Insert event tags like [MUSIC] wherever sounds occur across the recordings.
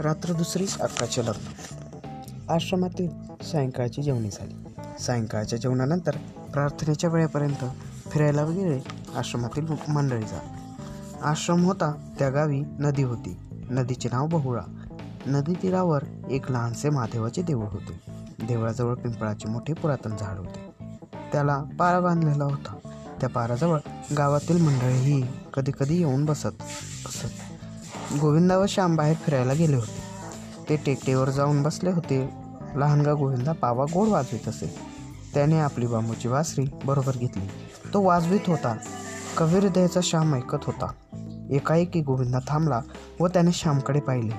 रात्र दुसरी अक्काचे लग्न. आश्रमातील सायंकाळची जेवणी झाली. सायंकाळच्या जेवणानंतर प्रार्थनेच्या वेळेपर्यंत फिरायला वगैरे आश्रमातील मंडळी जा. आश्रम होता त्या गावी नदी होती. नदीचे नाव बहुळा. नदी तीरावर एक लहानसे महादेवाचे देऊळ होते. देवळाजवळ पिंपळाचे मोठे पुरातन झाड होते. त्याला पारा बांधलेला होता. त्या पाराजवळ गावातील मंडळीही कधी कधी येऊन बसत. गोविंदा व श्याम बाहेर फिरायला गेले होते. ते टेकटेवर जाऊन बसले होते. लहानगा गोविंदा पावा गोड वाजवीत असे. त्याने आपली बांबूची वासरी बरोबर घेतली. तो वाजवीत होता. कवी हृदयाचा श्याम ऐकत होता. एकाएकी गोविंदा थांबला व त्याने श्यामकडे पाहिले.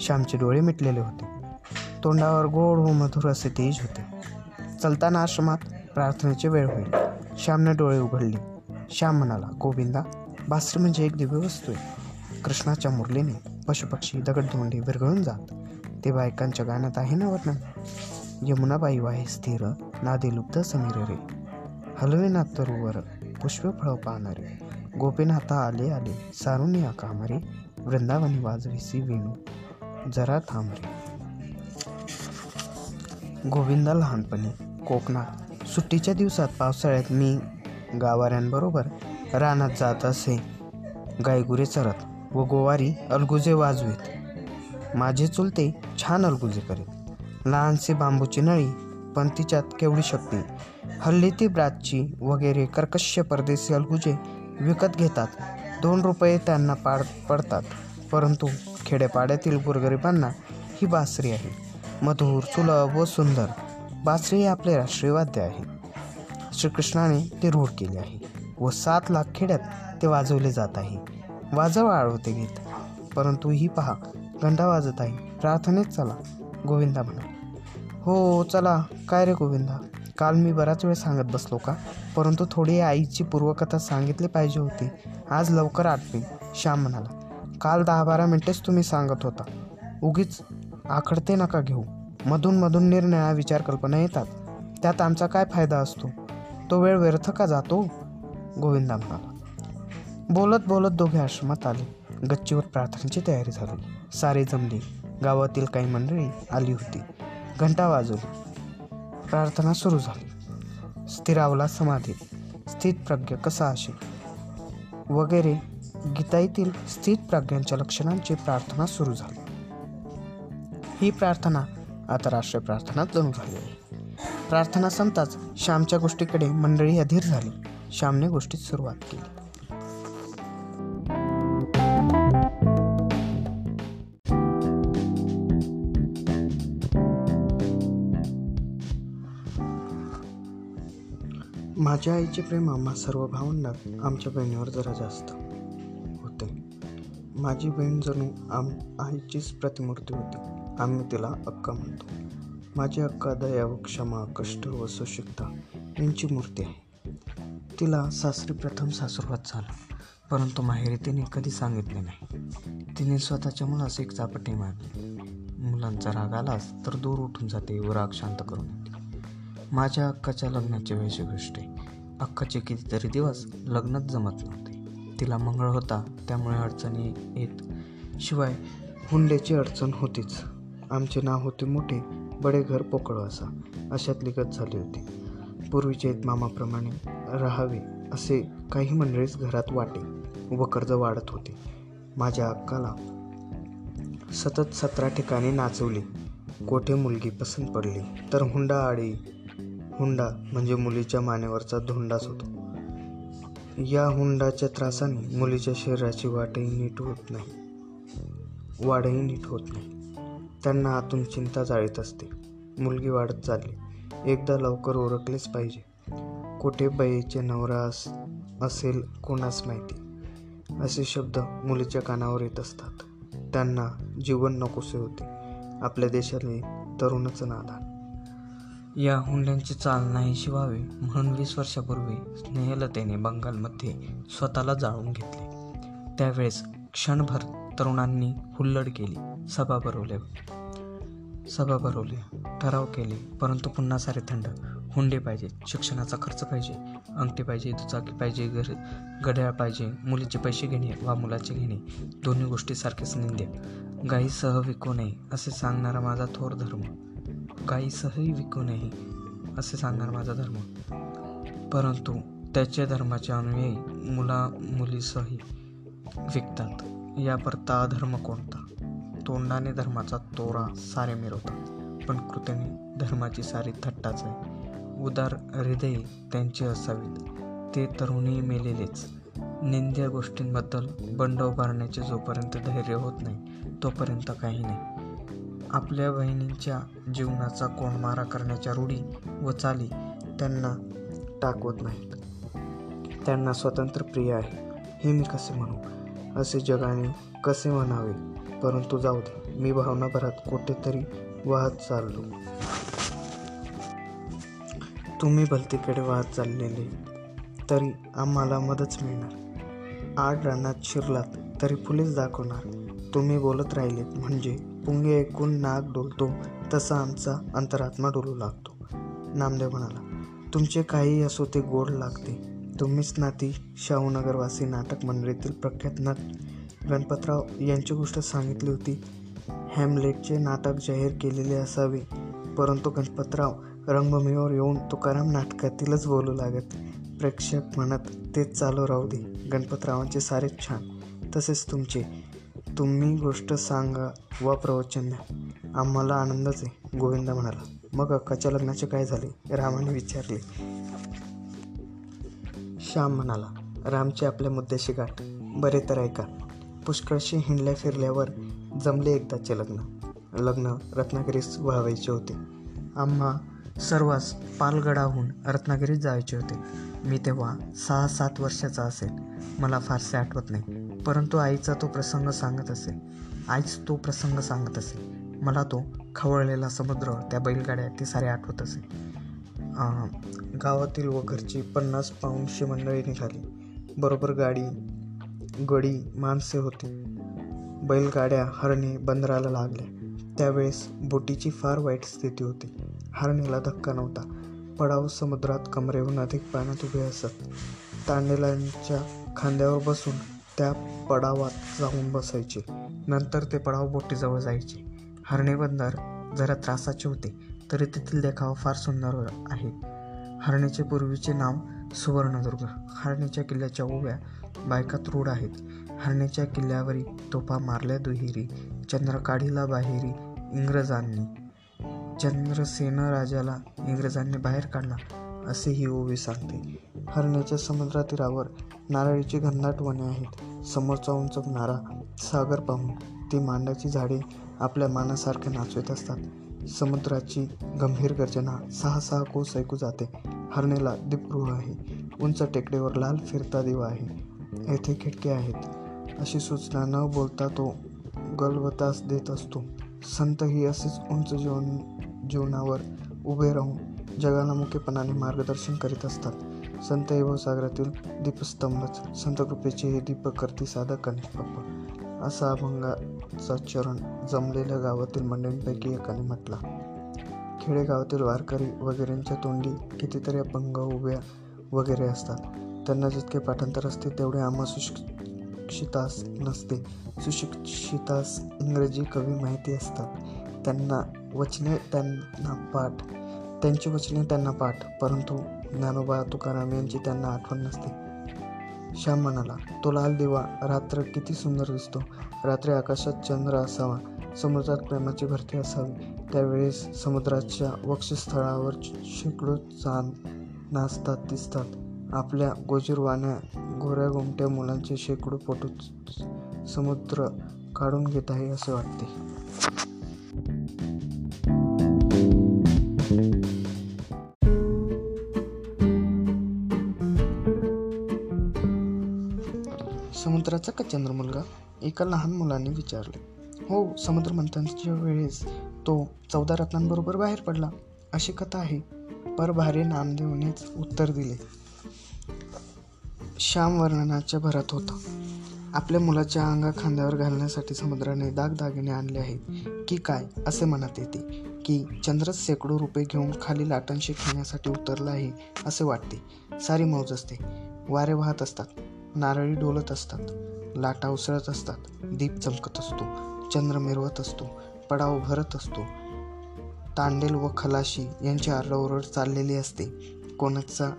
श्यामचे डोळे मिटलेले होते. तोंडावर गोड व मधुर असे तेज होते. चलताना आश्रमात प्रार्थनेची वेळ होईल. श्यामने डोळे उघडले. श्याम म्हणाला गोविंदा बासरी म्हणजे एक दिव्य वस्तू आहे. कृष्णाच्या मुरलीने पशुपक्षी दगडधोंडी विरघळून जात. ते बायकांच्या गाण्यात आहे ना वर्णन? यमुनाबाई वाहे स्थिर नादे लुप्त समीर रे. हलवे तरुवर पुष्प फळ पाहणारे गोपीनाथा आले आले सारून या कामारे वृंदावनी वाजविसी वेणू जरा थांबरे गोविंदा लहानपणी कोकणात. सुट्टीच्या दिवसात पावसाळ्यात मी गावाऱ्यांबरोबर रानात जात असे. गायगुरे चरत व गोवारी अलगुजे वाजवीत. माझे चुलते छान अलगुजे करीत. लहानशी बांबूची नळी पण तिच्यात केवढी शक्ती. हल्ली ती ब्रातची वगैरे कर्कश्य परदेशी अलगुजे विकत घेतात. दोन रुपये त्यांना पाड पडतात. परंतु खेडेपाड्यातील गोरगरिबांना ही बासरी आहे. मधुर सुलभ व सुंदर. बासरी हे आपले राष्ट्रीय वाद्य आहे. श्रीकृष्णाने ते रूढ केले आहे व सात लाख खेड्यात ते वाजवले जात आहे. वाजवा आळवते गीत परंतु ही पहा घंटा वाजत आहे. प्रार्थनेत चला. गोविंदा म्हणा. हो चला. काय रे गोविंदा? काल मी बराच वेळ सांगत बसलो का? परंतु थोडी आईची पूर्वकथा सांगितली पाहिजे होती. आज लवकर आठवी. श्याम म्हणाला. काल दहा बारा मिनटेच तुम्ही सांगत होता. उगीच आखडते नका घेऊ. मधून मधून निर्णया विचार कल्पना येतात. त्यात आमचा काय फायदा असतो? तो वेळ व्यर्थ का जातो? गोविंदा म्हणाला. बोलत बोलत दोघे आश्रमात आले. गच्चीवर प्रार्थनेची तयारी झाली. सारे जमले. गावातील काही मंडळी आली होती. घंटा वाजवली. प्रार्थना सुरू झाली. स्थिरावला समाधीत स्थित प्रज्ञ कसा असे वगैरे गीताईतील स्थित प्रज्ञांच्या लक्षणांची प्रार्थना सुरू झाली. ही प्रार्थना आता राष्ट्रीय प्रार्थना जणू झाली आहे. प्रार्थना संपताच श्यामच्या गोष्टीकडे मंडळी अधीर झाली. श्यामने गोष्टीत सुरुवात केली. माझ्या आईचे प्रेम आम्हा सर्व भावंडात आमच्या बहिणीवर जरा जास्त होते. माझी बहीण जणू आम आईचीच प्रतिमूर्ती होती. आम्ही तिला अक्का म्हणतो. माझी अक्का दया व क्षमा कष्ट व सुशिकता यांची मूर्ती आहे. तिला सासरी प्रथम सासुरवात झाला. परंतु माहेरी तिने कधी सांगितले नाही. तिने स्वतःच्या मुलास एक चापटी मारली. मुलांचा राग आलाच तर दूर उठून जाते व राग शांत करून माझ्या अक्काच्या लग्नाची वेळची गोष्ट आहे अक्काचे कितीतरी दिवस लग्नात जमत नव्हते. तिला मंगळ होता त्यामुळे अडचणी येत. शिवाय हुंड्याची अडचण होतीच. आमचे नाव होते मोठे बडे घर पोकळ असा. अशातली गत झाली होती. पूर्वीचे मामाप्रमाणे राहावे असे काही मंडळीच घरात वाटे व कर्ज वाढत होते. माझ्या अक्काला सतत सतरा ठिकाणी नाचवली. कोठे मुलगी पसंत पडली तर हुंडा आडी हुंडा म्हणजे मुलीच्या मानेवरचा धोंडाच होतो. या हुंडाच्या त्रासाने मुलीच्या शरीराची वाटही नीट होत नाही. वाढही नीट होत नाही. त्यांना आतून चिंता जाळीत असते. मुलगी वाढत चालली. एकदा लवकर ओळखलेच पाहिजे. कुठे बाईचे नवरा अस असेल कोणास माहिती? असे शब्द मुलीच्या कानावर येत असतात. त्यांना जीवन नकोसे होते. आपल्या देशाने तरुणच नादान. या हुंड्यांची चाल नाहीशी व्हावी म्हणून वीस वर्षापूर्वी स्नेहलतेने बंगालमध्ये स्वतःला जाळून घेतले. त्यावेळेस क्षणभर तरुणांनी हुल्लड केली सभा भरवल्या. सभा भरवल्या ठराव केले परंतु पुन्हा सारे थंड. हुंडे पाहिजे शिक्षणाचा खर्च पाहिजे अंगठी पाहिजे दुचाकी पाहिजे घर घड्याळ पाहिजे मुलीचे पैसे घेणे वा मुलाचे घेणे दोन्ही गोष्टी सारखेच गायी गाईसह विकू नये असे सांगणारा माझा थोर धर्म. काहीसही विकू नये असे सांगणार माझा धर्म. परंतु त्याच्या धर्माचे अनुयायी मुला मुलीसही विकतात. या परता धर्म कोणता? तोंडाने धर्माचा तोरा सारे मिरवतात पण कृतीने धर्माची सारी थट्टाच आहे. उदार हृदय त्यांचे असावीत ते तरुणी मेलेलेच. निंद्या गोष्टींबद्दल बंड उभारण्याचे जोपर्यंत धैर्य होत नाही तोपर्यंत काही नाही. आपल्या बहिणींच्या जीवनाचा कोंडमारा करण्याच्या रूढी व चाली त्यांना टाकवत नाहीत. त्यांना स्वतंत्र प्रिय आहे. हे मी कसे म्हणू? असे जगाने कसे म्हणावे? परंतु जाऊ दे मी भावनाभरात कुठेतरी वाहत चाललो. तुम्ही भलतीकडे वाहत चाललेले तरी आम्हाला मदत मिळणार. आड रानात शिरलात तरी फुलेच दाखवणार. तुम्ही बोलत राहिलेत म्हणजे पुंगे ऐकून नाक डोलतो तसा आमचा अंतरात्मा डोलू लागतो. नामदेव म्हणाला तुमचे काही असो ते गोड लागते. तुम्हीच नाती शाहूनगरवासी नाटक मंडळीतील प्रख्यात नट. गणपतराव यांची गोष्ट सांगितली होती. हॅमलेटचे नाटक जाहीर केलेले असावे. परंतु गणपतराव रंगभूमीवर येऊन तुकाराम नाटकातीलच बोलू लागत. प्रेक्षक म्हणत तेच चालू राहू दे. गणपतरावांचे सारे छान. तसेच तुमचे तुम्ही गोष्ट सांगा व प्रवचन द्या. आम्हाला आनंदच आहे गोविंदा म्हणाला. मग अक्काच्या लग्नाचे काय झाले? रामाने विचारले. श्याम म्हणाला रामचे आपल्या मुद्द्याशी गाठ. बरे तर ऐका पुष्कळशी हिंडल्या फिरल्यावर जमले एकदाचे लग्न. लग्न रत्नागिरीस व्हावायचे होते. आम्हा सर्वांस पालगडाहून रत्नागिरीत जायचे होते. मी तेव्हा सहा सात वर्षाचा असेल. मला फारसे आठवत नाही. परंतु आईचा तो प्रसंग सांगत असे. आईच तो प्रसंग सांगत असे. मला तो खवळलेला समुद्र त्या बैलगाड्या ते सारे आठवत असे. गावातील व घरची पन्नास पाऊंडशी मंडळी निघाली. बरोबर गाडी गडी माणसे होती. बैलगाड्या हरणे बंदराला लागल्या. त्यावेळेस बोटीची फार वाईट स्थिती होती. हरणीला धक्का नव्हता. पडाव समुद्रात कमरेहून अधिक पाण्यात उभे असत. तांडेलांच्या खांद्यावर बसून त्या पडावात जाऊन बसायचे. नंतर ते पडाव बोटीजवळ जायचे. हरणे बंदर जरा त्रासाचे होते तरी तेथील देखावा फार सुंदर आहे. हरणेचे पूर्वीचे नाव सुवर्णदुर्ग. हरणेच्या किल्ल्याच्या उभ्या बायका रूढ आहेत. हरणेच्या किल्ल्यावरी तोफा मारल्या दुहेरी चंद्रकाढीला बाहेरी इंग्रजांनी. चंद्रसेन राजाला इंग्रजांनी बाहेर काढला असे ही ओवी सांगते. हरणेच्या समुद्रातीरावर नारळीची घनदाट वने आहेत. समोरचा उंच नारा सागर पाहून ती मांडाची झाडे आपल्या मानासारखे नाचवत असतात. समुद्राची गंभीर गर्जना सहा सहा कोस ऐकू जाते. हरणेला दीपगृह आहे. उंच टेकडीवर लाल फिरता दिवा आहे. येथे खिडके आहेत. अशी सूचना न बोलता तो गलवतास देत असतो. संत ही असेच उंच जीवन जीवनावर उभे राहून जगाला मुख्यपणाने मार्गदर्शन करीत असतात. संत सागरातील दीपस्तंभच संत कृपेचे हे दीपक करती साधक गणेश बाप्पा असा अभंगाचा चरण जमलेल्या गावातील मंडळींपैकी एकाने म्हटला. खेडेगावातील वारकरी वगैरेंच्या तोंडी कितीतरी अभंग उभ्या वगैरे असतात. त्यांना जितके पाठांतर असते तेवढे आम्हा सुशिक्षितास नसते. सुशिक्षितास इंग्रजी कवी माहिती असतात. त्यांना वचने त्यांना पाठ. त्यांची वचने त्यांना पाठ. परंतु ज्ञानोबा तुकाराम यांची त्यांना आठवण नसते. श्याम म्हणाला तो लाल दिवा रात्र किती सुंदर दिसतो. रात्री आकाशात चंद्र असावा समुद्रात प्रेमाची भरती असावी. त्यावेळेस समुद्राच्या वक्षस्थळावर शेकडो चांद नाचतात दिसतात. आपल्या गोजीरवाण्या गोऱ्या गोमट्या मुलांचे शेकडो फोटो समुद्र काढून घेत आहे असे वाटते. समुद्राचा का चंद्र मुलगा? एका लहान मुलाने विचारले. हो समुद्र मंथनच्या वेळेस तो चौदा रत्नांबरोबर बाहेर पडला. अशी कथा आहे. परभारे नामदेवनेच उत्तर दिले. श्याम वर्णनाच्या भरात होता. आपल्या मुलाच्या अंगा खांद्यावर घालण्यासाठी समुद्राने दागदागिने आणले आहेत. की काय? असे मनात येते की चंद्रच शेकडो रुपये घेऊन खाली लाटांशी खेळण्यासाठी उतरला आहे असे वाटते. सारी मौज असते. वारे वाहत असतात. नारळी डोलत असतात. लाटा उसळत असतात. दीप चमकत असतो. चंद्र मिरवत असतो. पडाव भरत असतो. तांडेल व खलाशी यांची आरडाओरड चाललेली असते. कोणाचा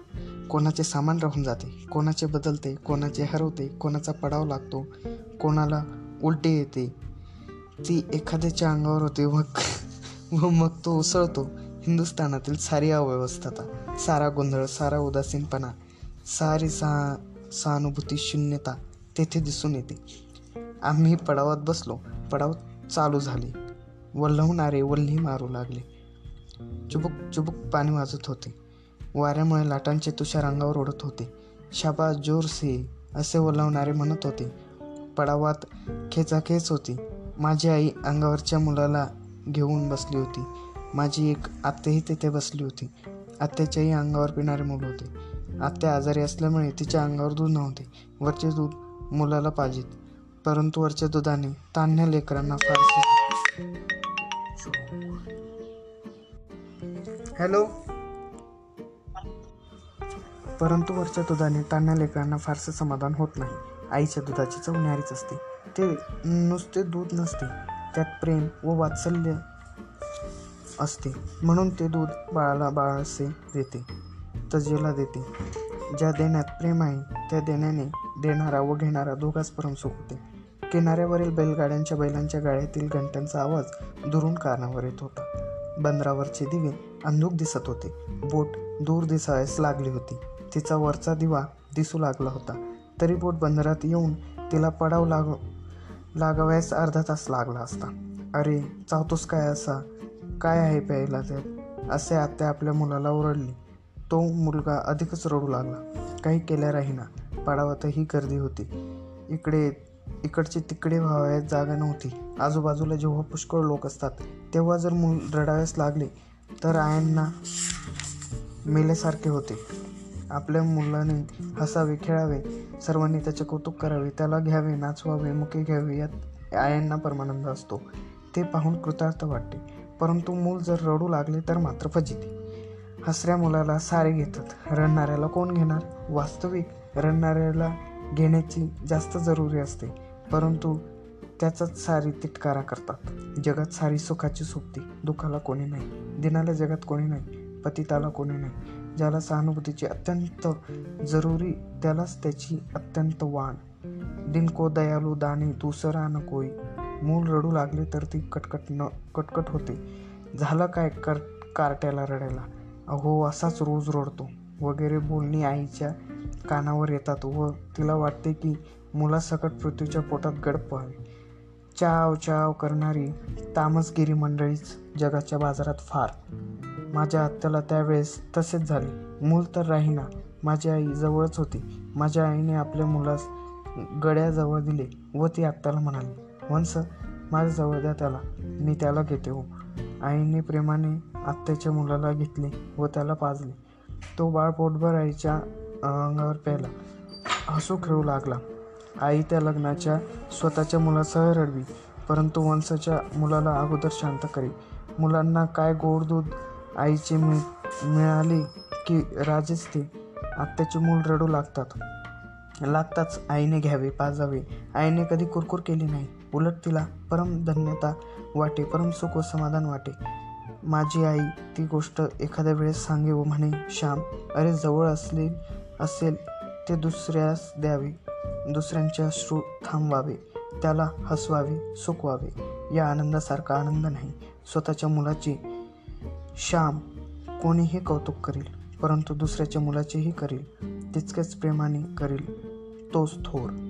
कोणाचे सामान राहून जाते. कोणाचे बदलते कोणाचे हरवते कोणाचा पडाव लागतो. कोणाला उलटी येते. ती एखाद्याच्या अंगावर होते मग [LAUGHS] व मग तो उसळतो. हिंदुस्थानातील सारी अव्यवस्थता सारा गोंधळ सारा उदासीनपणा सारी सा सहानुभूती शून्यता तेथे दिसून येते. आम्ही पडावात बसलो. पडाव चालू झाले. वल्हवणारे वल्ही मारू लागले. चुबुक चुबुक पाणी वाजत होते. वाऱ्यामुळे लाटांचे तुषार अंगावर ओढत होते. शाबा जोर से असे ओलावणारे म्हणत होते. पडावात खेचाखेच होती. माझी आई अंगावरच्या मुलाला घेऊन बसली होती. माझी एक आत्याही तिथे बसली होती. आत्याच्याही अंगावर पिणारे मुलं होते. आत्या आजारी असल्यामुळे तिच्या अंगावर दूध नव्हते. वरचे दूध मुलाला पाहिजेत. परंतु वरच्या दुधाने तान्ह्या लेकरांना फारसे हॅलो? परंतु वरच्या दुधाने तान्ह्या लेकरांना फारसं समाधान होत नाही. आईच्या दुधाची चव न्यारीच असते. ते नुसते दूध नसते. त्यात प्रेम व वात्सल्य असते. म्हणून ते दूध बाळाला बाळासे देते. तजेला देते. ज्या देण्यात प्रेम आहे त्या देण्याने देणारा व घेणारा दोघाच परमसुख होते. किनाऱ्यावरील बैलगाड्यांच्या बैलांच्या गाड्यातील घंटांचा आवाज दुरून कानावर येत होता. बंदरावरचे दिवे अंधुक दिसत होते. बोट दूर दिसायस लागली होती. तिचा वरचा दिवा दिसू लागला होता. तरी बोट बंदरात येऊन तिला पडाव लाग लागावयास अर्धा तास लागला असता. अरे चावतोस काय असा? काय आहे प्यायला त्यात असे आत्या आपल्या मुलाला ओरडली. तो मुलगा अधिकच रडू लागला. काही केल्या राहीना. पाडावातही गर्दी होती. इकडे इकडचे तिकडे व्हावयात जागा नव्हती. आजूबाजूला जेव्हा पुष्कळ लोक असतात तेव्हा जर मूल रडाव्यास लागले तर आयांना मेल्यासारखे होते. आपल्या मुलाने हसावे खेळावे सर्वांनी त्याचे कौतुक करावे त्याला घ्यावे नाचवावे मुके घ्यावे यात आयांना परमानंद असतो. ते पाहून कृतार्थ वाटते. परंतु मूल जर रडू लागले तर मात्र फजिती. हसऱ्या मुलाला सारे घेतात. रडणाऱ्याला कोण घेणार? वास्तविक रडणाऱ्याला घेण्याची जास्त जरुरी असते. परंतु त्याचाच सारी तिटकारा करतात. जगात सारी सुखाची सोबती दुःखाला कोणी नाही. दिनाला जगात कोणी नाही. पतिताला कोणी नाही. ज्याला सहानुभूतीची अत्यंत जरुरी त्यालाच त्याची अत्यंत वाण. दिनको दयालू दाणे दुसरा न कोई. मूल रडू लागले तर ती कटकट न कटकट होते. झालं काय कर कार्ट्याला रडायला? अहो असाच रोज रडतो. वगैरे बोलणी आईच्या कानावर येतात व तिला वाटते की मुलासकट पृथ्वीच्या पोटात गडप व्हावे. चाव चाव करणारी तामसगिरी मंडळीच जगाच्या बाजारात फार. माझ्या आत्याला त्यावेळेस तसेच झाले. मूल तर राहीना. माझी आई जवळच होती. माझ्या आईने आपल्या मुलास गड्याजवळ दिले व ती आत्याला म्हणाली वंस माझ्याजवळ द्या त्याला. मी त्याला घेते हो. आईने प्रेमाने आत्याच्या मुलाला घेतले व त्याला पाजले. तो बाळ पोटभर आईच्या अंगावर प्यायला हसू खेळू लागला. आई त्या लग्नाच्या स्वतःच्या मुलासह रडवी परंतु वंशाच्या मुलाला अगोदर शांत करी. मुलांना काय गोड दूध आईचे मिळ मिळाले की राजेच ते. आत्याचे मूल रडू लागतात. लागताच आईने घ्यावे पाजावे. आईने कधी कुरकुर केली नाही. उलट तिला परम धन्यता वाटे परम सुख व समाधान वाटे. माझी आई ती गोष्ट एखाद्या वेळेस सांगे व म्हणे श्याम अरे जवळ असले असेल ते दुसऱ्यास द्यावे. दुसऱ्यांचे अश्रू थांबवावे. त्याला हसवावे सुखवावे या आनंदासारखा आनंद नाही. स्वतःच्या मुलाचे श्याम कोणीही कौतुक करील परंतु दुसऱ्याच्या मुलाचेही करील. तितकेच प्रेमाने करील. तोच थोर.